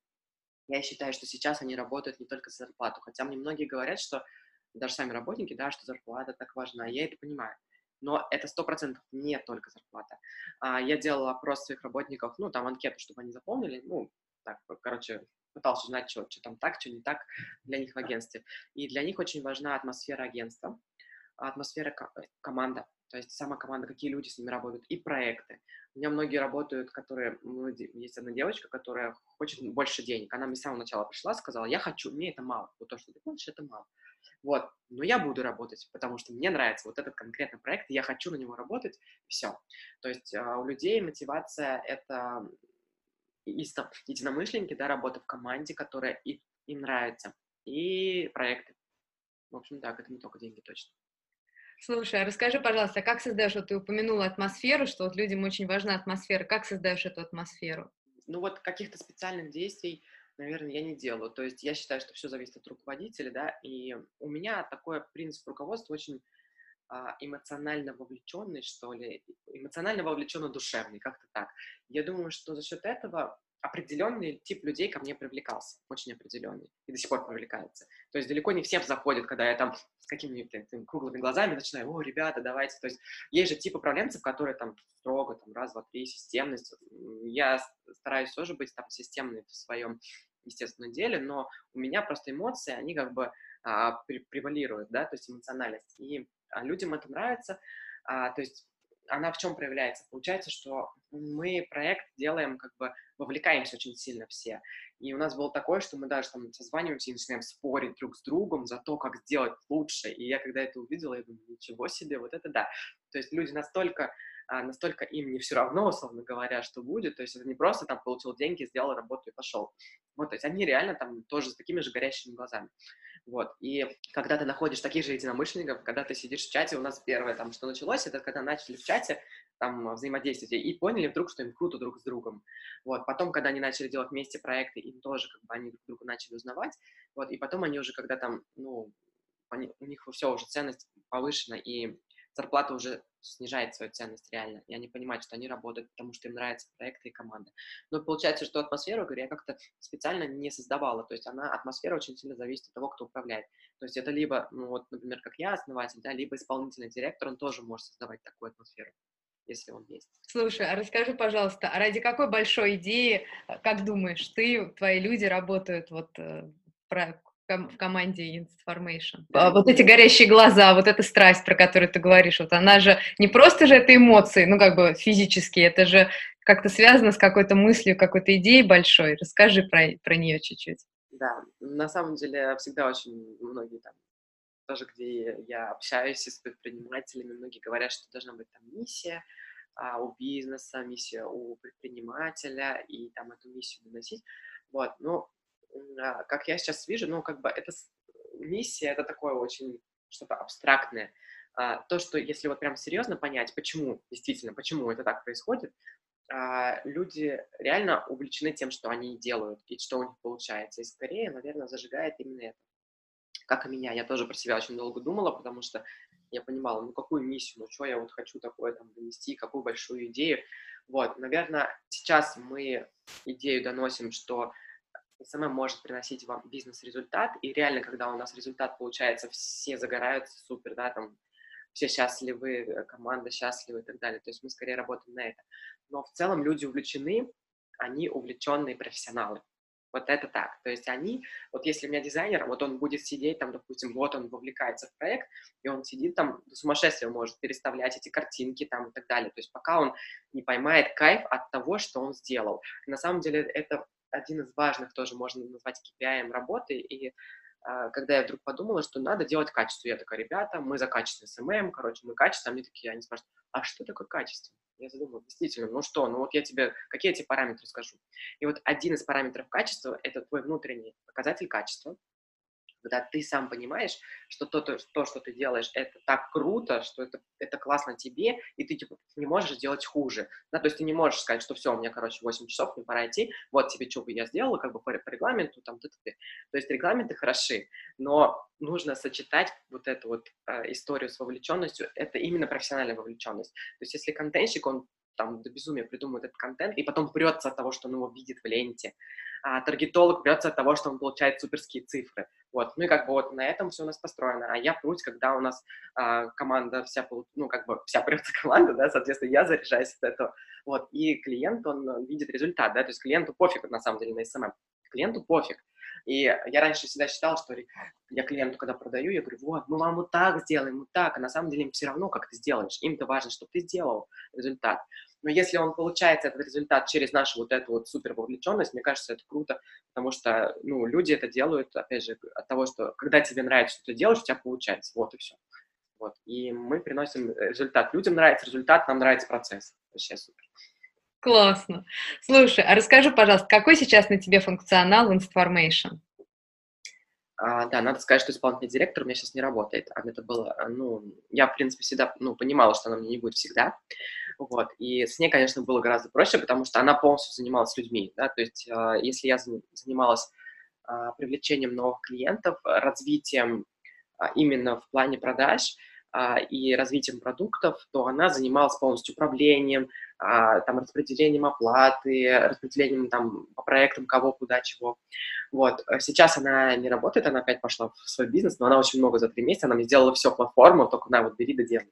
я считаю, что сейчас они работают не только за зарплату, хотя мне многие говорят, что даже сами работники, да, что зарплата так важна, я это понимаю. Но это сто процентов не только зарплата. А, я делала опрос своих работников, ну, там анкету, чтобы они заполнили, ну, так, короче, пытался узнать, что, что там так, что не так для них в агентстве. И для них очень важна атмосфера агентства, атмосфера ко- э, команда, то есть сама команда, какие люди с ними работают, и проекты. У меня многие работают, которые, ну, есть одна девочка, которая хочет больше денег. Она мне с самого начала пришла, сказала, я хочу, мне это мало, вот то, что ты хочешь, это мало. Вот, но я буду работать, потому что мне нравится вот этот конкретный проект, я хочу на него работать, все. То есть а, у людей мотивация — это единомышленники, да, работа в команде, которая им нравится, и проекты. В общем, так, это не только деньги, точно. Слушай, а расскажи, пожалуйста, как создаешь, вот ты упомянула атмосферу, что вот людям очень важна атмосфера, как создаешь эту атмосферу? Ну вот каких-то специальных действий наверное, я не делаю. То есть я считаю, что все зависит от руководителя, да, и у меня такой принцип руководства очень а, эмоционально вовлеченный, что ли, эмоционально вовлеченно-душевный, как-то так. Я думаю, что за счет этого определенный тип людей ко мне привлекался, очень определенный, и до сих пор привлекается. То есть далеко не всем заходит, когда я там с какими-то круглыми глазами начинаю, о, ребята, давайте. То есть есть же тип управленцев, которые там строго, там, раз, два, три, системность. Я стараюсь тоже быть там системной в своем естественном деле, но у меня просто эмоции, они как бы а, превалируют, да, то есть эмоциональность. И а, людям это нравится, а, то есть она в чем проявляется? Получается, что мы проект делаем, как бы вовлекаемся очень сильно все. И у нас было такое, что мы даже там созваниваемся и начинаем спорить друг с другом за то, как сделать лучше. И я когда это увидела, я думаю, ничего себе, вот это да. То есть люди настолько настолько им не все равно, условно говоря, что будет, то есть это не просто там получил деньги, сделал работу и пошел. Вот, то есть они реально там тоже с такими же горящими глазами. Вот, и когда ты находишь таких же единомышленников, когда ты сидишь в чате, у нас первое там, что началось, это когда начали в чате там взаимодействовать и поняли вдруг, что им круто друг с другом. Вот, потом, когда они начали делать вместе проекты, им тоже как бы они друг друга начали узнавать, вот, и потом они уже, когда там, ну, они, у них все уже ценность повышена, и зарплата уже снижает свою ценность реально, и они понимают, что они работают, потому что им нравятся проекты и команда. Но получается, что атмосферу, говорю, я как-то специально не создавала, то есть она, атмосфера очень сильно зависит от того, кто управляет. То есть это либо, ну вот, например, как я, основатель, да, либо исполнительный директор, он тоже может создавать такую атмосферу если он есть. Слушай, а расскажи, пожалуйста, а ради какой большой идеи, как думаешь, ты, твои люди работают вот э, в команде Insformation. А вот эти горящие глаза, вот эта страсть, про которую ты говоришь, вот она же не просто же это эмоции, ну как бы физические, это же как-то связано с какой-то мыслью, какой-то идеей большой. Расскажи про, про нее чуть-чуть. Да, на самом деле всегда очень многие там, тоже где я общаюсь с предпринимателями, многие говорят, что должна быть там миссия, а, у бизнеса, миссия у предпринимателя, и там эту миссию доносить. Вот, но а, как я сейчас вижу, ну, как бы это миссия, это такое очень что-то абстрактное. А, то, что если вот прям серьезно понять, почему, действительно, почему это так происходит, а, люди реально увлечены тем, что они делают и что у них получается. И скорее, наверное, зажигает именно это. Как и меня, я тоже про себя очень долго думала, потому что я понимала, ну какую миссию, ну что я вот хочу такое там донести, какую большую идею. Вот, наверное, сейчас мы идею доносим, что SMM может приносить вам бизнес-результат, и реально, когда у нас результат получается, все загораются, супер, да, там, все счастливы, э, команда счастлива и так далее. То есть мы скорее работаем на это. Но в целом люди увлечены, они увлеченные профессионалы. Вот это так. То есть они, вот если у меня дизайнер, вот он будет сидеть там, допустим, вот он вовлекается в проект, и он сидит там, до сумасшествия может переставлять эти картинки там и так далее. То есть пока он не поймает кайф от того, что он сделал. На самом деле это один из важных тоже можно назвать KPI работы, и а, когда я вдруг подумала, что надо делать качество, я такая, ребята, мы за качество SMM, короче, мы качество, они такие, они спрашивают, а что такое качество? Я задумала, действительно, ну что, ну вот я тебе, какие эти параметры скажу? И вот один из параметров качества – это твой внутренний показатель качества, когда ты сам понимаешь, что то, то, то, что ты делаешь, это так круто, что это, это классно тебе, и ты типа не можешь сделать хуже. Да, то есть ты не можешь сказать, что все, у меня, короче, 8 часов, мне пора идти, вот тебе что бы я сделала, как бы по, по регламенту, там, ты, ты, ты. То есть регламенты хороши, но нужно сочетать вот эту вот э, историю с вовлеченностью, это именно профессиональная вовлеченность. То есть если контентщик, он там до безумия придумывает этот контент, и потом прется от того, что он его видит в ленте. А таргетолог прется от того, что он получает суперские цифры. Вот. Ну и как бы вот на этом все у нас построено. А я прусь, когда у нас а, команда вся, ну как бы вся прется команда, да, соответственно, я заряжаюсь от этого. Вот. И клиент, он видит результат, да, то есть клиенту пофиг на самом деле на SMM. Клиенту пофиг. И я раньше всегда считал, что я клиенту, когда продаю, я говорю, вот, мы вам вот так сделаем, вот так, а на самом деле им все равно, как ты сделаешь. Им-то важно, чтобы ты сделал результат. Но если он получается, этот результат, через нашу вот эту вот супер вовлеченность, мне кажется, это круто, потому что, ну, люди это делают, опять же, от того, что когда тебе нравится, что ты делаешь, у тебя получается, вот и все. Вот. И мы приносим результат. Людям нравится результат, нам нравится процесс. Вообще супер. Классно. Слушай, а расскажи, пожалуйста, какой сейчас на тебе функционал Instaformation? А, да, надо сказать, что исполнительный директор у меня сейчас не работает. А это было, ну, я, в принципе, всегда, ну, понимала, что она мне не будет всегда. Вот. И с ней, конечно, было гораздо проще, потому что она полностью занималась людьми, да, то есть э, если я занималась привлечением новых клиентов, развитием именно в плане продаж, а, и развитием продуктов, то она занималась полностью управлением, а, там, распределением оплаты, распределением там, по проектам кого, куда, чего. Вот. Сейчас она не работает, она опять пошла в свой бизнес, но она очень много за три месяца, она мне сделала все платформу, только на вот бери да делай.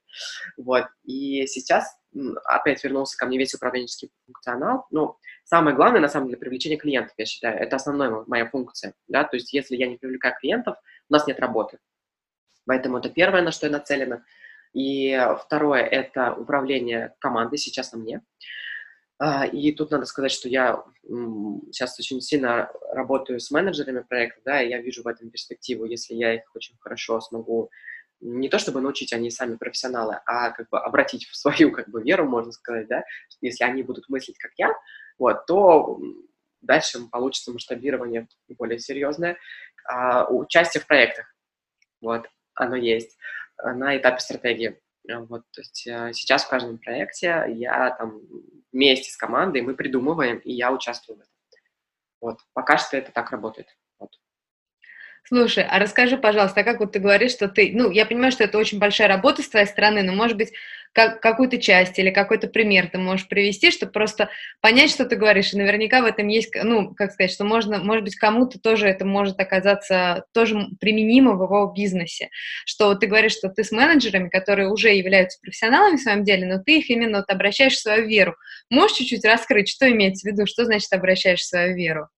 Вот. И сейчас опять вернулся ко мне весь управленческий функционал. Ну, самое главное, на самом деле, привлечение клиентов, я считаю, это основная моя функция, да, то есть если я не привлекаю клиентов, у нас нет работы. Поэтому это первое, на что я нацелена. И второе – это управление командой сейчас на мне. А, и тут надо сказать, что я сейчас очень сильно работаю с менеджерами проекта, да, и я вижу в этом перспективу, если я их очень хорошо смогу не то чтобы научить, они сами профессионалы, а как бы обратить в свою как бы веру, можно сказать, да, если они будут мыслить как я, вот, то дальше получится масштабирование более серьезное, а, участие в проектах, вот, оно есть на этапе стратегии. Э, вот, то есть э, сейчас в каждом проекте я там вместе с командой мы придумываем, и я участвую в этом. Вот, пока что это так работает. Вот. Слушай, а расскажи, пожалуйста, а как вот ты говоришь, что ты, ну, я понимаю, что это очень большая работа с твоей стороны, но, может быть, как, какую-то часть или какой-то пример ты можешь привести, чтобы просто понять, что ты говоришь, и наверняка в этом есть, ну, как сказать, что можно, может быть, кому-то тоже это может оказаться тоже применимо в его бизнесе, что ты говоришь, что ты с менеджерами, которые уже являются профессионалами в своем деле, но ты их именно вот обращаешь в свою веру. Можешь чуть-чуть раскрыть, что имеется в виду, что значит обращаешь в свою веру?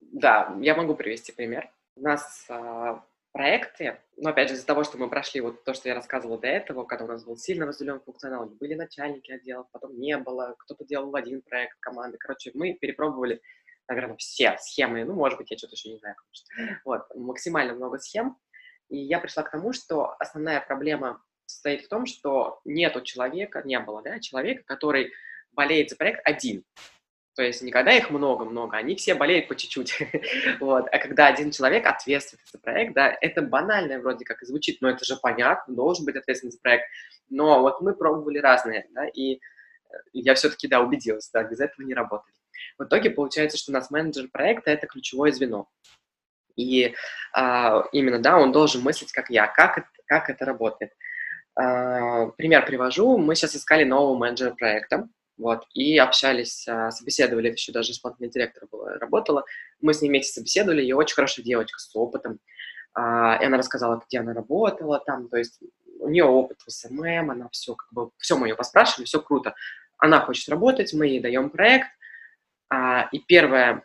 Да, я могу привести пример. У нас а, проекты, но опять же из-за того, что мы прошли вот то, что я рассказывала до этого, когда у нас был сильно разделен функционал, были начальники отделов, потом не было, кто-то делал один проект команды. Короче, мы перепробовали, наверное, все схемы, ну, может быть, я что-то еще не знаю, конечно. Вот, максимально много схем. И я пришла к тому, что основная проблема состоит в том, что нету человека, не было, да, человека, который болеет за проект один. То есть никогда их много-много, они все болеют по чуть-чуть. вот. А когда один человек ответственен за проект, да, это банально вроде как и звучит, но это же понятно, должен быть ответственен за проект. Но вот мы пробовали разные, да, и я все-таки, да, убедилась, да, без этого не работает. В итоге получается, что у нас менеджер проекта – это ключевое звено. И а, именно, да, он должен мыслить, как я. Как как это работает? А, пример привожу. Мы сейчас искали нового менеджера проекта. Вот, и общались, а, собеседовали, еще даже исполнительный директор была, работала, мы с ней вместе собеседовали, и очень хорошая девочка с опытом, а, и она рассказала, где она работала там, то есть у нее опыт в SMM, она все, как бы, все мы ее поспрашивали, все круто. Она хочет работать, мы ей даем проект, а, и первое,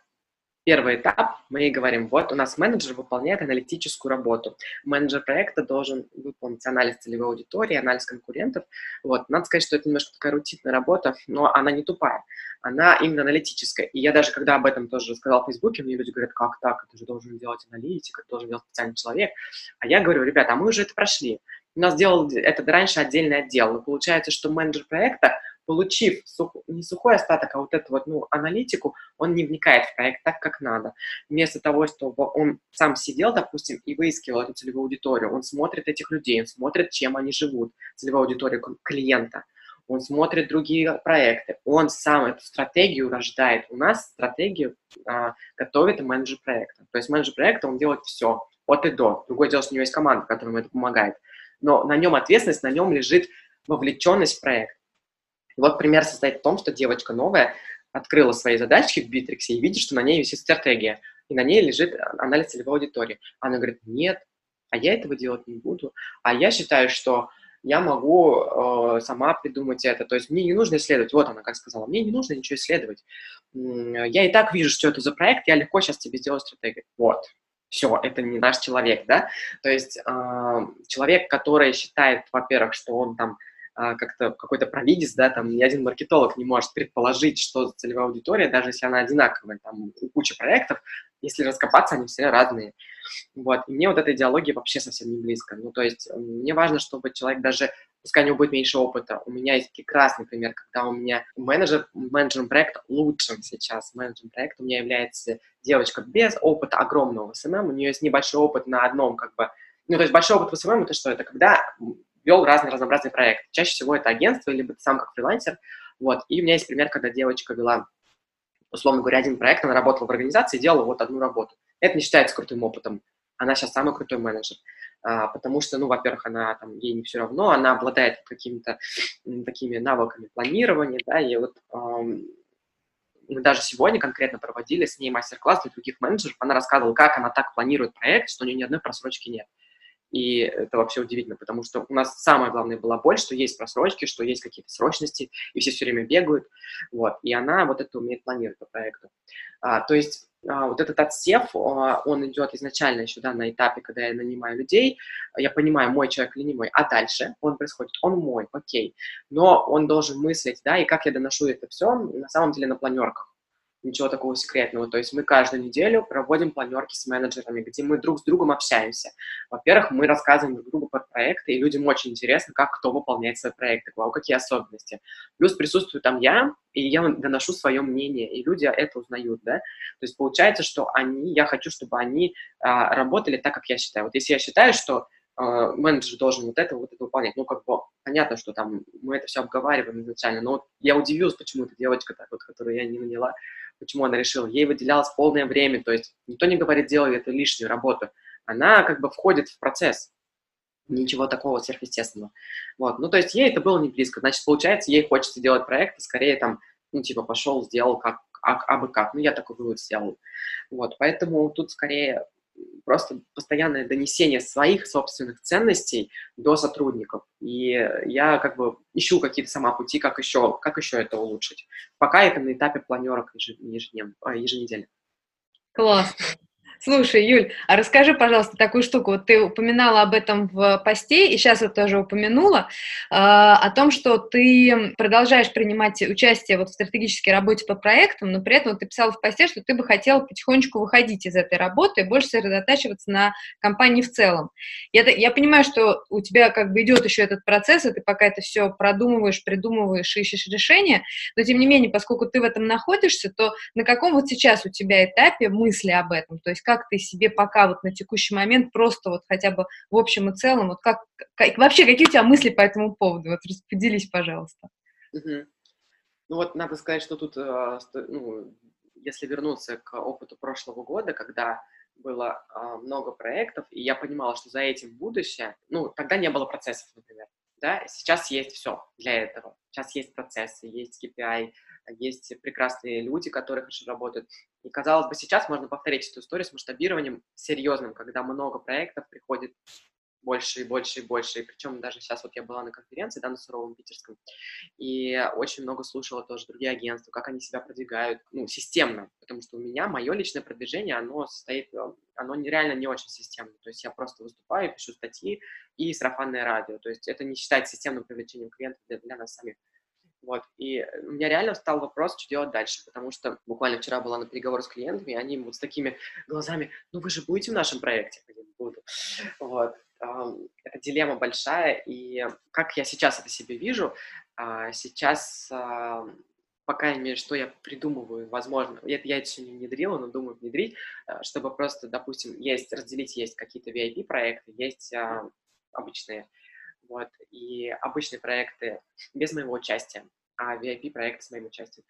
Первый этап, мы говорим, вот у нас менеджер выполняет аналитическую работу. Менеджер проекта должен выполнить анализ целевой аудитории, анализ конкурентов. Вот. Надо сказать, что это немножко такая рутинная работа, но она не тупая. Она именно аналитическая. И я даже, когда об этом тоже сказал в Фейсбуке, мне люди говорят, как так, это же должен делать аналитик, это должен делать специальный человек. А я говорю, ребята, а мы уже это прошли. У нас делал это раньше отдельный отдел. Но получается, что менеджер проекта получив сух, не сухой остаток, а вот эту вот, ну, аналитику, он не вникает в проект так, как надо. Вместо того, чтобы он сам сидел, допустим, и выискивал эту целевую аудиторию, он смотрит этих людей, он смотрит, чем они живут, целевую аудиторию клиента, он смотрит другие проекты, он сам эту стратегию рождает. У нас стратегию а, готовит менеджер проекта. То есть менеджер проекта, он делает все, от и до. Другое дело, что у него есть команда, которая ему это помогает. Но на нем ответственность, на нем лежит вовлеченность в проект. И вот пример состоит в том, что девочка новая открыла свои задачки в Битриксе и видит, что на ней висит стратегия, и на ней лежит анализ целевой аудитории. Она говорит, нет, а я этого делать не буду. А я считаю, что я могу э, сама придумать это. То есть мне не нужно исследовать. Вот она как сказала, мне не нужно ничего исследовать. Я и так вижу, что это за проект, я легко сейчас тебе сделаю стратегию. Вот. Все, это не наш человек, да? То есть э, человек, который считает, во-первых, что он там как-то какой-то провидец, да, там ни один маркетолог не может предположить, что за целевая аудитория, даже если она одинаковая, там куча проектов, если раскопаться, они все разные. Вот, и мне вот эта идеология вообще совсем не близко. Ну, то есть мне важно, чтобы человек даже, пускай у него будет меньше опыта, у меня есть прекрасный пример, когда у меня менеджер, менеджером проекта лучшим сейчас, менеджером проекта у меня является девочка без опыта огромного в SMM, у нее есть небольшой опыт на одном, как бы, ну, то есть большой опыт в SMM, это что? Это когда вел разные разнообразные проекты. Чаще всего это агентство, либо ты сам как фрилансер. Вот. И у меня есть пример, когда девочка вела, условно говоря, один проект, она работала в организации делала вот одну работу. Это не считается крутым опытом. Она сейчас самый крутой менеджер. А, потому что, ну, во-первых, она там, ей не все равно, она обладает какими-то такими навыками планирования, да, и вот эм, мы даже сегодня конкретно проводили с ней мастер-класс для других менеджеров, она рассказывала, как она так планирует проект, что у нее ни одной просрочки нет. И это вообще удивительно, потому что у нас самое главное была боль, что есть просрочки, что есть какие-то срочности, и все все время бегают. Вот. И она вот это умеет планировать по проекту. А, то есть а, вот этот отсев, а, он идет изначально еще да, на этапе, когда я нанимаю людей, я понимаю, мой человек или не мой, а дальше он происходит, он мой, окей, но он должен мыслить, да, и как я доношу это все, на самом деле на планерках ничего такого секретного. То есть мы каждую неделю проводим планерки с менеджерами, где мы друг с другом общаемся. Во-первых, мы рассказываем друг другу про проекты, и людям очень интересно, как кто выполняет свои проекты, у какие особенности. Плюс присутствую там я, и я доношу свое мнение, и люди это узнают, да. То есть получается, что они, я хочу, чтобы они а, работали так, как я считаю. Вот если я считаю, что менеджер должен вот это, вот это выполнять. Ну, как бы, понятно, что там мы это все обговариваем изначально, но вот я удивился, почему эта девочка, так вот, которую я не наняла, почему она решила, ей выделялось полное время, то есть никто не говорит, делай эту лишнюю работу, она как бы входит в процесс, ничего такого сверхъестественного. Вот, ну, то есть ей это было не близко, значит, получается, ей хочется делать проект, скорее там, ну, типа, пошел, сделал как, а, а бы как, ну, я такой вывод сделал. Вот, поэтому тут скорее просто постоянное донесение своих собственных ценностей до сотрудников. И я как бы ищу какие-то сама пути, как еще, как еще это улучшить. Пока это на этапе планерок ежедневно, еженедельно. Классно. Слушай, Юль, а расскажи, пожалуйста, такую штуку. Вот ты упоминала об этом в посте, и сейчас вот тоже упомянула, э, о том, что ты продолжаешь принимать участие вот в стратегической работе по проектам, но при этом вот ты писала в посте, что ты бы хотела потихонечку выходить из этой работы и больше сосредотачиваться на компании в целом. Я, я понимаю, что у тебя как бы идет еще этот процесс, и ты пока это все продумываешь, придумываешь, ищешь решения, но тем не менее, поскольку ты в этом находишься, то на каком вот сейчас у тебя этапе мысли об этом? То есть как ты себе пока вот на текущий момент просто вот хотя бы в общем и целом, вот как, как вообще, какие у тебя мысли по этому поводу? Вот поделись, пожалуйста. Угу. Ну вот надо сказать, что тут, э, ну, если вернуться к опыту прошлого года, когда было а, много проектов, и я понимала, что за этим будущее, ну, тогда не было процессов, например. да, сейчас есть все для этого. Сейчас есть процессы, есть KPI, есть прекрасные люди, которые хорошо работают. И, казалось бы, сейчас можно повторить эту историю с масштабированием серьезным, когда много проектов приходит больше и больше и больше. И причем даже сейчас вот я была на конференции, да, на Суровом Питерском, и очень много слушала тоже другие агентства, как они себя продвигают, ну, системно, потому что у меня мое личное продвижение, оно состоит, оно нереально не очень системно, то есть я просто выступаю, пишу статьи и сарафанное радио, то есть это не считается системным привлечением клиентов для, для нас самих. Вот, и у меня реально стал вопрос, что делать дальше, потому что буквально вчера была на переговоре с клиентами, и они вот с такими глазами, ну вы же будете в нашем проекте? Я буду. Вот, это дилемма большая, и как я сейчас это себе вижу, а, сейчас, по крайней мере, что я придумываю, возможно, я, я это еще не внедрила, но думаю внедрить, а, чтобы просто, допустим, есть, разделить, есть какие-то VIP-проекты, есть а, обычные, вот, и обычные проекты без моего участия, а VIP-проекты с моим участием.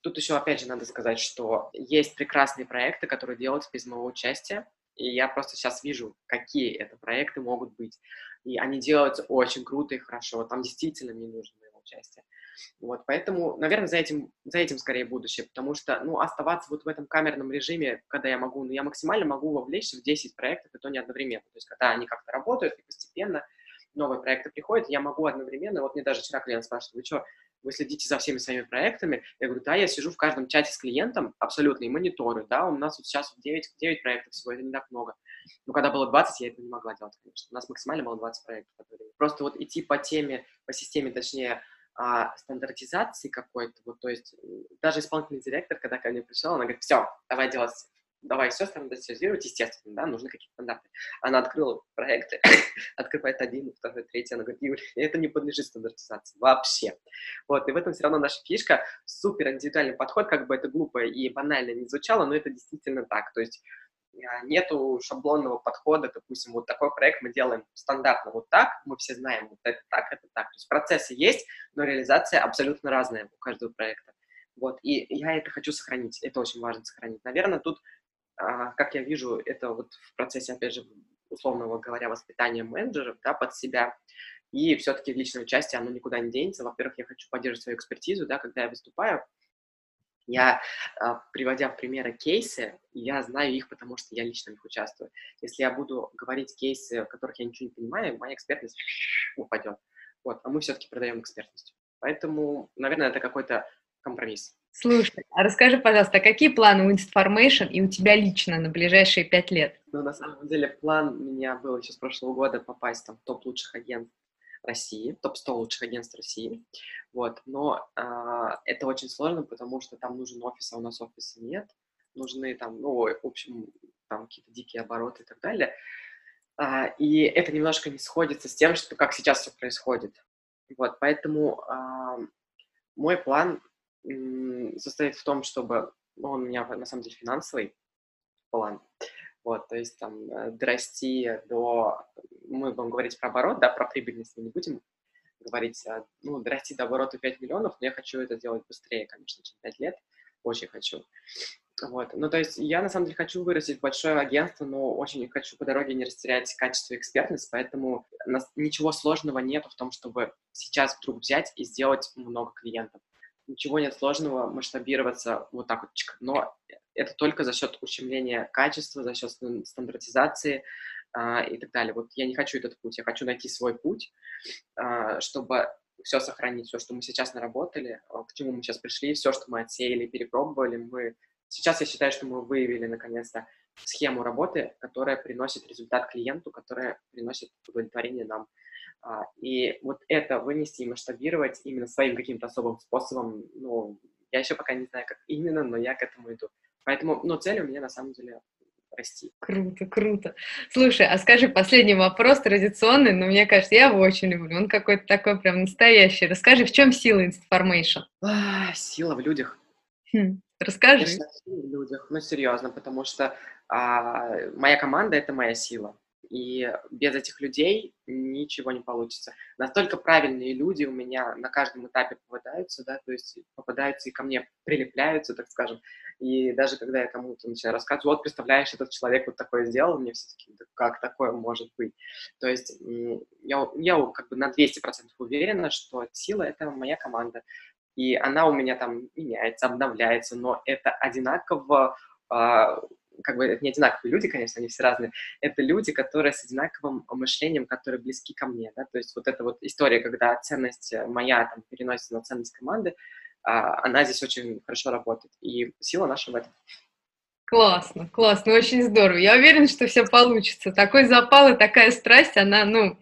Тут еще, опять же, надо сказать, что есть прекрасные проекты, которые делаются без моего участия, и я просто сейчас вижу, какие это проекты могут быть. И они делаются очень круто и хорошо. Там действительно не нужно моего участия. Вот, поэтому, наверное, за этим, за этим скорее будущее, потому что, ну, оставаться вот в этом камерном режиме, когда я могу, ну, я максимально могу вовлечься в 10 проектов, и то не одновременно. То есть, когда они как-то работают, и постепенно новые проекты приходят, я могу одновременно, вот мне даже вчера клиент спрашивает, вы что, вы следите за всеми своими проектами. Я говорю, да, я сижу в каждом чате с клиентом абсолютно и мониторю, да, у нас вот сейчас 9, 9 проектов всего, это не так много. Но когда было 20, я это не могла делать, конечно. У нас максимально было 20 проектов. Просто вот идти по теме, по системе, точнее, а, стандартизации какой-то, вот, то есть даже исполнительный директор, когда ко мне пришел, она говорит, все, давай делать давай все стандартизировать, естественно, да, нужны какие-то стандарты. Она открыла проекты, открывает один, второй, третий, она говорит, Юля, это не подлежит стандартизации вообще. Вот, и в этом все равно наша фишка, супер индивидуальный подход, как бы это глупо и банально не звучало, но это действительно так, то есть а, нету шаблонного подхода, допустим, вот такой проект мы делаем стандартно вот так, мы все знаем, вот это так, это так. То есть процессы есть, но реализация абсолютно разная у каждого проекта. Вот, и я это хочу сохранить, это очень важно сохранить. Наверное, тут как я вижу, это вот в процессе, опять же, условного говоря, воспитания менеджеров да, под себя, и все-таки личное участие, оно никуда не денется. Во-первых, я хочу поддерживать свою экспертизу, да, когда я выступаю, я, а, приводя в примеры кейсы, я знаю их, потому что я лично в них участвую. Если я буду говорить кейсы, в которых я ничего не понимаю, моя экспертность упадет. Вот, а мы все-таки продаем экспертность. Поэтому, наверное, это какой-то компромисс. Слушай, а расскажи, пожалуйста, какие планы у Instaformation и у тебя лично на ближайшие пять лет? Ну, на самом деле, план у меня был еще с прошлого года попасть там, в топ лучших агентств России, топ-100 лучших агентств России, вот, но э, это очень сложно, потому что там нужен офис, а у нас офиса нет, нужны там, ну, в общем, там какие-то дикие обороты и так далее, э, и это немножко не сходится с тем, что как сейчас все происходит, вот, поэтому э, мой план состоит в том, чтобы ну, он у меня на самом деле финансовый план. Вот, то есть там э, дорасти до, мы будем говорить про оборот, да, про прибыльность мы не будем говорить, а, ну, дорасти до оборота 5 миллионов, но я хочу это делать быстрее, конечно, чем 5 лет, очень хочу. Вот, ну, то есть я, на самом деле, хочу вырастить большое агентство, но очень хочу по дороге не растерять качество и экспертность, поэтому ничего сложного нету в том, чтобы сейчас вдруг взять и сделать много клиентов ничего нет сложного масштабироваться вот так вот. Но это только за счет ущемления качества, за счет стандартизации а, и так далее. Вот я не хочу этот путь, я хочу найти свой путь, а, чтобы все сохранить, все, что мы сейчас наработали, а, к чему мы сейчас пришли, все, что мы отсеяли, перепробовали, мы сейчас я считаю, что мы выявили наконец-то схему работы, которая приносит результат клиенту, которая приносит удовлетворение нам. А, и вот это вынести и масштабировать именно своим каким-то особым способом, ну, я еще пока не знаю, как именно, но я к этому иду. Поэтому, ну, цель у меня на самом деле расти. Круто, круто. Слушай, а скажи, последний вопрос традиционный, но мне кажется, я его очень люблю. Он какой-то такой прям настоящий. Расскажи, в чем сила? А, сила в людях. Хм, расскажи. Конечно, сила в людях. Ну, серьезно, потому что а, моя команда — это моя сила и без этих людей ничего не получится. Настолько правильные люди у меня на каждом этапе попадаются, да, то есть попадаются и ко мне прилепляются, так скажем, и даже когда я кому-то начинаю рассказывать, вот, представляешь, этот человек вот такое сделал, мне все таки да как такое может быть? То есть я, я как бы на 200% уверена, что сила — это моя команда. И она у меня там меняется, обновляется, но это одинаково, а, как бы это не одинаковые люди, конечно, они все разные, это люди, которые с одинаковым мышлением, которые близки ко мне, да, то есть вот эта вот история, когда ценность моя там переносится на ценность команды, а, она здесь очень хорошо работает, и сила наша в этом. Классно, классно, очень здорово. Я уверена, что все получится. Такой запал и такая страсть, она, ну,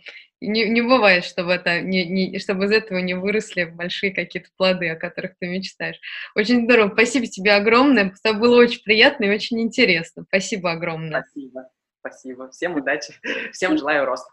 не, не бывает, чтобы, это, не, не, чтобы из этого не выросли большие какие-то плоды, о которых ты мечтаешь. Очень здорово. Спасибо тебе огромное. Это было очень приятно и очень интересно. Спасибо огромное. Спасибо. Спасибо. Всем удачи. Всем желаю роста.